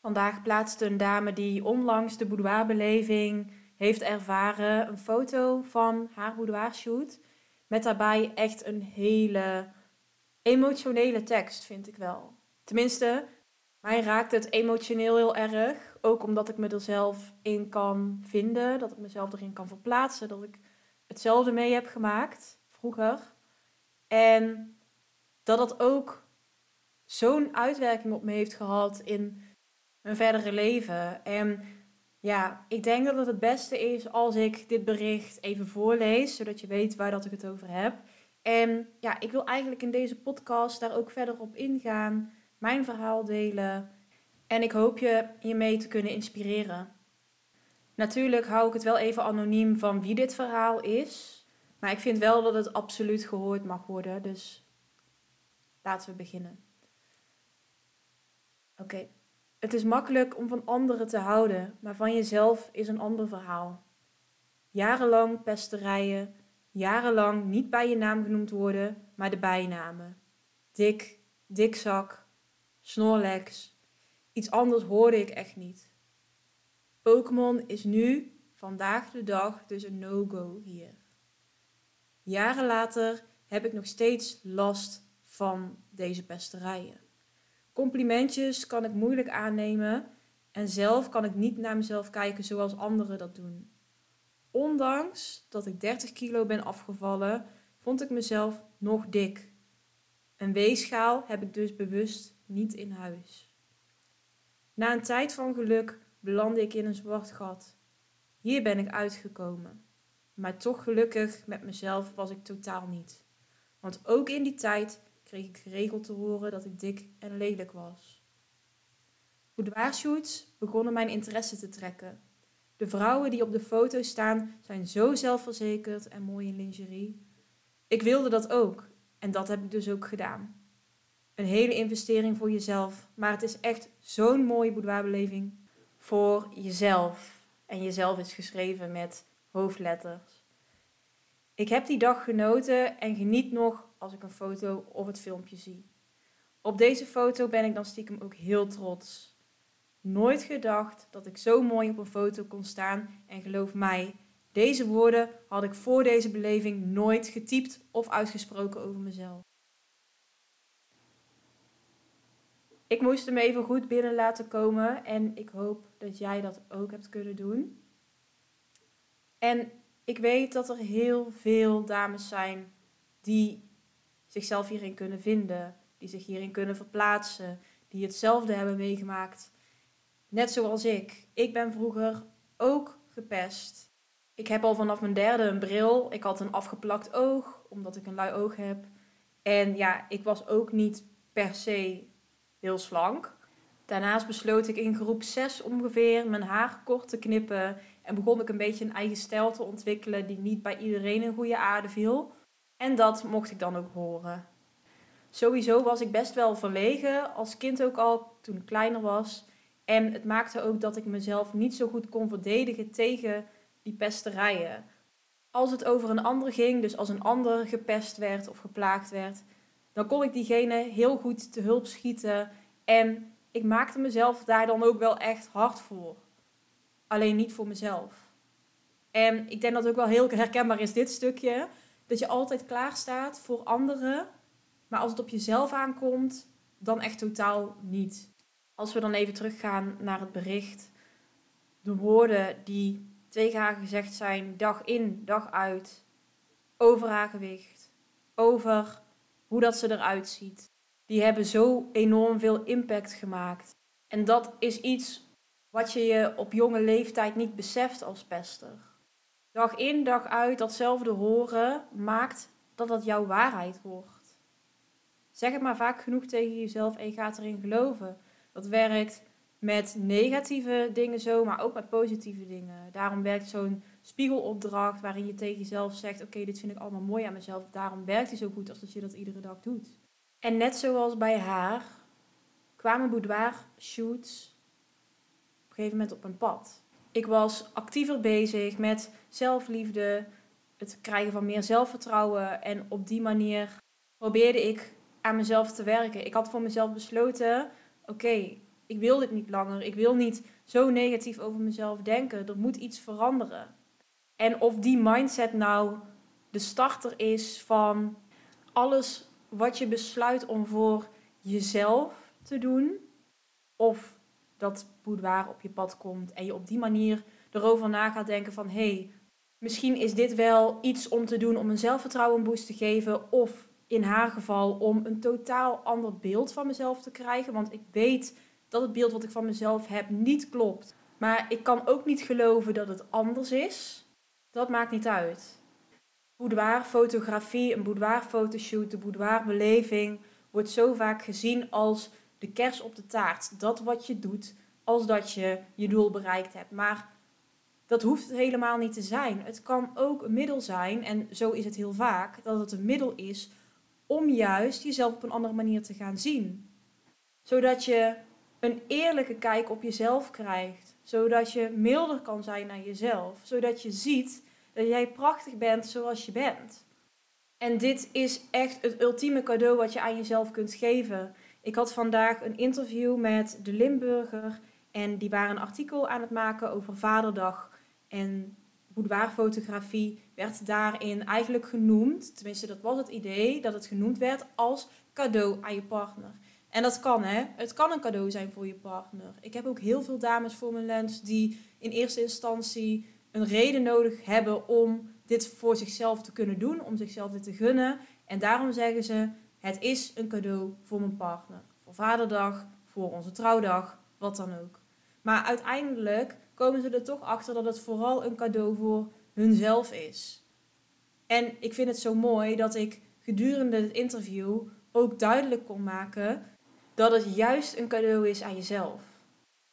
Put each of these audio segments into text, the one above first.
Vandaag plaatste een dame die onlangs de boudoirbeleving heeft ervaren een foto van haar boudoirshoot. Met daarbij echt een hele emotionele tekst, vind ik wel. Tenminste, mij raakt het emotioneel heel erg. Ook omdat ik me er zelf in kan vinden. Dat ik mezelf erin kan verplaatsen. Dat ik hetzelfde mee heb gemaakt vroeger. En dat dat ook zo'n uitwerking op me heeft gehad in mijn verdere leven. En ja, ik denk dat het het beste is als ik dit bericht even voorlees, zodat je weet waar dat ik het over heb. En ja, ik wil eigenlijk in deze podcast daar ook verder op ingaan, mijn verhaal delen. En ik hoop je hiermee te kunnen inspireren. Natuurlijk hou ik het wel even anoniem van wie dit verhaal is. Maar ik vind wel dat het absoluut gehoord mag worden. Dus laten we beginnen. Oké. Het is makkelijk om van anderen te houden, maar van jezelf is een ander verhaal. Jarenlang pesterijen, jarenlang niet bij je naam genoemd worden, maar de bijnamen. Dik, dikzak, snorlex. Iets anders hoorde ik echt niet. Pokémon is nu, vandaag de dag, dus een no-go hier. Jaren later heb ik nog steeds last van deze pesterijen. Complimentjes kan ik moeilijk aannemen en zelf kan ik niet naar mezelf kijken zoals anderen dat doen. Ondanks dat ik 30 kilo ben afgevallen, vond ik mezelf nog dik. Een weegschaal heb ik dus bewust niet in huis. Na een tijd van geluk belandde ik in een zwart gat. Hier ben ik uitgekomen. Maar toch gelukkig met mezelf was ik totaal niet. Want ook in die tijd kreeg ik geregeld te horen dat ik dik en lelijk was. Boudoirshoots begonnen mijn interesse te trekken. De vrouwen die op de foto staan zijn zo zelfverzekerd en mooi in lingerie. Ik wilde dat ook en dat heb ik dus ook gedaan. Een hele investering voor jezelf, maar het is echt zo'n mooie boudoirbeleving voor jezelf. En jezelf is geschreven met hoofdletters. Ik heb die dag genoten en geniet nog als ik een foto of het filmpje zie. Op deze foto ben ik dan stiekem ook heel trots. Nooit gedacht dat ik zo mooi op een foto kon staan en geloof mij, deze woorden had ik voor deze beleving nooit getypt of uitgesproken over mezelf. Ik moest hem even goed binnen laten komen en ik hoop dat jij dat ook hebt kunnen doen. En ik weet dat er heel veel dames zijn die zichzelf hierin kunnen vinden, die zich hierin kunnen verplaatsen, die hetzelfde hebben meegemaakt. Net zoals ik. Ik ben vroeger ook gepest. Ik heb al vanaf mijn derde een bril. Ik had een afgeplakt oog, omdat ik een lui oog heb. En ja, ik was ook niet per se heel slank. Daarnaast besloot ik in groep 6 ongeveer mijn haar kort te knippen en begon ik een beetje een eigen stijl te ontwikkelen die niet bij iedereen in goede aarde viel. En dat mocht ik dan ook horen. Sowieso was ik best wel verlegen, als kind ook al, toen ik kleiner was. En het maakte ook dat ik mezelf niet zo goed kon verdedigen tegen die pesterijen. Als het over een ander ging, dus als een ander gepest werd of geplaagd werd, dan kon ik diegene heel goed te hulp schieten. En ik maakte mezelf daar dan ook wel echt hard voor. Alleen niet voor mezelf. En ik denk dat ook wel heel herkenbaar is, dit stukje dat je altijd klaar staat voor anderen. Maar als het op jezelf aankomt, dan echt totaal niet. Als we dan even teruggaan naar het bericht. De woorden die tegen haar gezegd zijn, dag in, dag uit. Over haar gewicht. Over hoe dat ze eruit ziet. Die hebben zo enorm veel impact gemaakt. En dat is iets wat je je op jonge leeftijd niet beseft als pester dag in, dag uit datzelfde horen maakt dat dat jouw waarheid wordt. Zeg het maar vaak genoeg tegen jezelf en je gaat erin geloven. Dat werkt met negatieve dingen zo, maar ook met positieve dingen. Daarom werkt zo'n spiegelopdracht waarin je tegen jezelf zegt: Oké, dit vind ik allemaal mooi aan mezelf. Daarom werkt hij zo goed als dat je dat iedere dag doet. En net zoals bij haar kwamen boudoir shoots een gegeven moment op een pad. Ik was actiever bezig met zelfliefde, het krijgen van meer zelfvertrouwen. En op die manier probeerde ik aan mezelf te werken. Ik had voor mezelf besloten: oké, ik wil dit niet langer. Ik wil niet zo negatief over mezelf denken. Er moet iets veranderen. En of die mindset nou de starter is van alles wat je besluit om voor jezelf te doen, of dat boudoir op je pad komt en je op die manier erover na gaat denken van hé, hey, misschien is dit wel iets om te doen om een zelfvertrouwen boost te geven, of in haar geval om een totaal ander beeld van mezelf te krijgen, want ik weet dat het beeld wat ik van mezelf heb niet klopt. Maar ik kan ook niet geloven dat het anders is. Dat maakt niet uit. Boudoirfotografie, een boudoirfotoshoot, de boudoirbeleving wordt zo vaak gezien als de kers op de taart. Dat wat je doet als dat je je doel bereikt hebt. Maar dat hoeft helemaal niet te zijn. Het kan ook een middel zijn, en zo is het heel vaak, dat het een middel is om juist jezelf op een andere manier te gaan zien. Zodat je een eerlijke kijk op jezelf krijgt. Zodat je milder kan zijn naar jezelf. Zodat je ziet dat jij prachtig bent zoals je bent. En dit is echt het ultieme cadeau wat je aan jezelf kunt geven. Ik had vandaag een interview met de Limburger en die waren een artikel aan het maken over Vaderdag. En boudoirfotografie werd daarin eigenlijk genoemd, tenminste dat was het idee, dat het genoemd werd als cadeau aan je partner. En dat kan hè, het kan een cadeau zijn voor je partner. Ik heb ook heel veel dames voor mijn lens die in eerste instantie een reden nodig hebben om dit voor zichzelf te kunnen doen, om zichzelf dit te gunnen. En daarom zeggen ze, het is een cadeau voor mijn partner. Voor vaderdag, voor onze trouwdag, wat dan ook. Maar uiteindelijk komen ze er toch achter dat het vooral een cadeau voor hunzelf is. En ik vind het zo mooi dat ik gedurende het interview ook duidelijk kon maken dat het juist een cadeau is aan jezelf.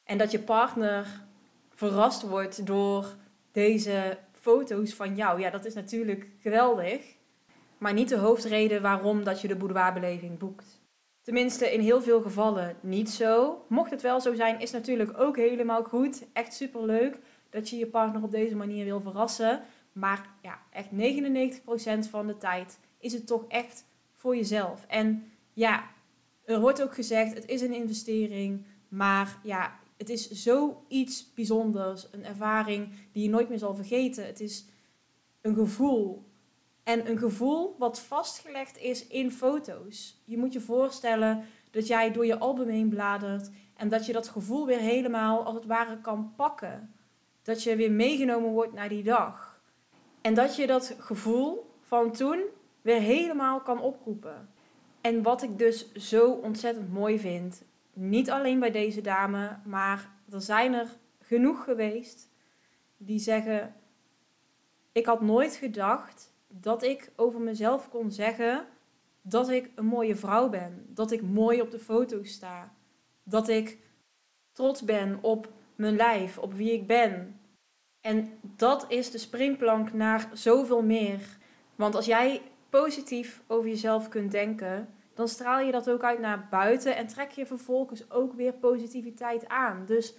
En dat je partner verrast wordt door deze foto's van jou. Ja, dat is natuurlijk geweldig. Maar niet de hoofdreden waarom dat je de boudoirbeleving boekt. Tenminste, in heel veel gevallen niet zo. Mocht het wel zo zijn, is natuurlijk ook helemaal goed. Echt superleuk dat je je partner op deze manier wil verrassen. Maar ja, echt 99% van de tijd is het toch echt voor jezelf. En ja, er wordt ook gezegd, het is een investering. Maar ja, het is zoiets bijzonders. Een ervaring die je nooit meer zal vergeten. Het is een gevoel. En een gevoel wat vastgelegd is in foto's. Je moet je voorstellen dat jij door je album heen bladert. En dat je dat gevoel weer helemaal als het ware kan pakken. Dat je weer meegenomen wordt naar die dag. En dat je dat gevoel van toen weer helemaal kan oproepen. En wat ik dus zo ontzettend mooi vind, niet alleen bij deze dame, maar er zijn er genoeg geweest die zeggen: Ik had nooit gedacht dat ik over mezelf kon zeggen dat ik een mooie vrouw ben, dat ik mooi op de foto sta, dat ik trots ben op mijn lijf, op wie ik ben. En dat is de springplank naar zoveel meer. Want als jij positief over jezelf kunt denken, dan straal je dat ook uit naar buiten en trek je vervolgens ook weer positiviteit aan. Dus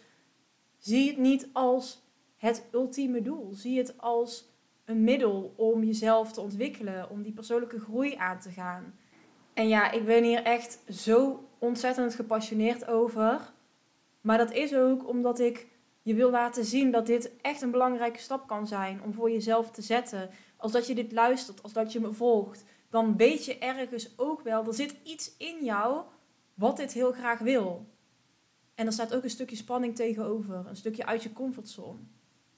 zie het niet als het ultieme doel. Zie het als een middel om jezelf te ontwikkelen, om die persoonlijke groei aan te gaan. En ja, ik ben hier echt zo ontzettend gepassioneerd over. Maar dat is ook omdat ik je wil laten zien dat dit echt een belangrijke stap kan zijn om voor jezelf te zetten. Als dat je dit luistert, als dat je me volgt, dan weet je ergens ook wel, er zit iets in jou wat dit heel graag wil. En er staat ook een stukje spanning tegenover, een stukje uit je comfortzone.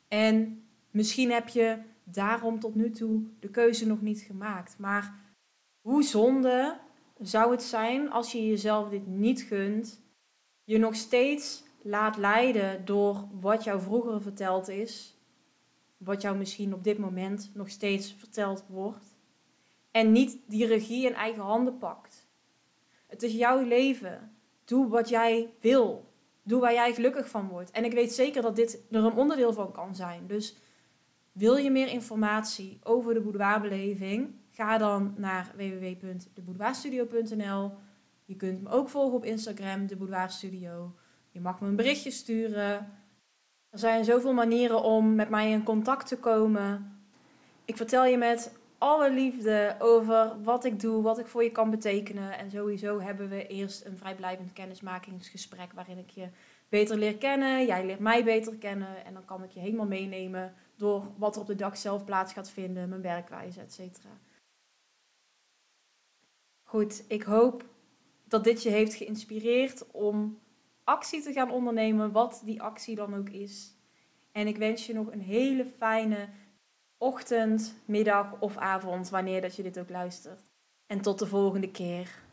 En misschien heb je daarom tot nu toe de keuze nog niet gemaakt. Maar hoe zonde zou het zijn als je jezelf dit niet gunt, je nog steeds laat leiden door wat jou vroeger verteld is, wat jou misschien op dit moment nog steeds verteld wordt, en niet die regie in eigen handen pakt. Het is jouw leven. Doe wat jij wil. Doe waar jij gelukkig van wordt. En ik weet zeker dat dit er een onderdeel van kan zijn. Dus wil je meer informatie over de boudoirbeleving? Ga dan naar www.deboudoirstudio.nl. Je kunt me ook volgen op Instagram, de Studio. Je mag me een berichtje sturen. Er zijn zoveel manieren om met mij in contact te komen. Ik vertel je met alle liefde over wat ik doe, wat ik voor je kan betekenen. En sowieso hebben we eerst een vrijblijvend kennismakingsgesprek waarin ik je beter leer kennen. Jij leert mij beter kennen. En dan kan ik je helemaal meenemen door wat er op de dag zelf plaats gaat vinden, mijn werkwijze, et cetera. Goed, ik hoop dat dit je heeft geïnspireerd om actie te gaan ondernemen, wat die actie dan ook is. En ik wens je nog een hele fijne ochtend, middag of avond, wanneer dat je dit ook luistert. En tot de volgende keer.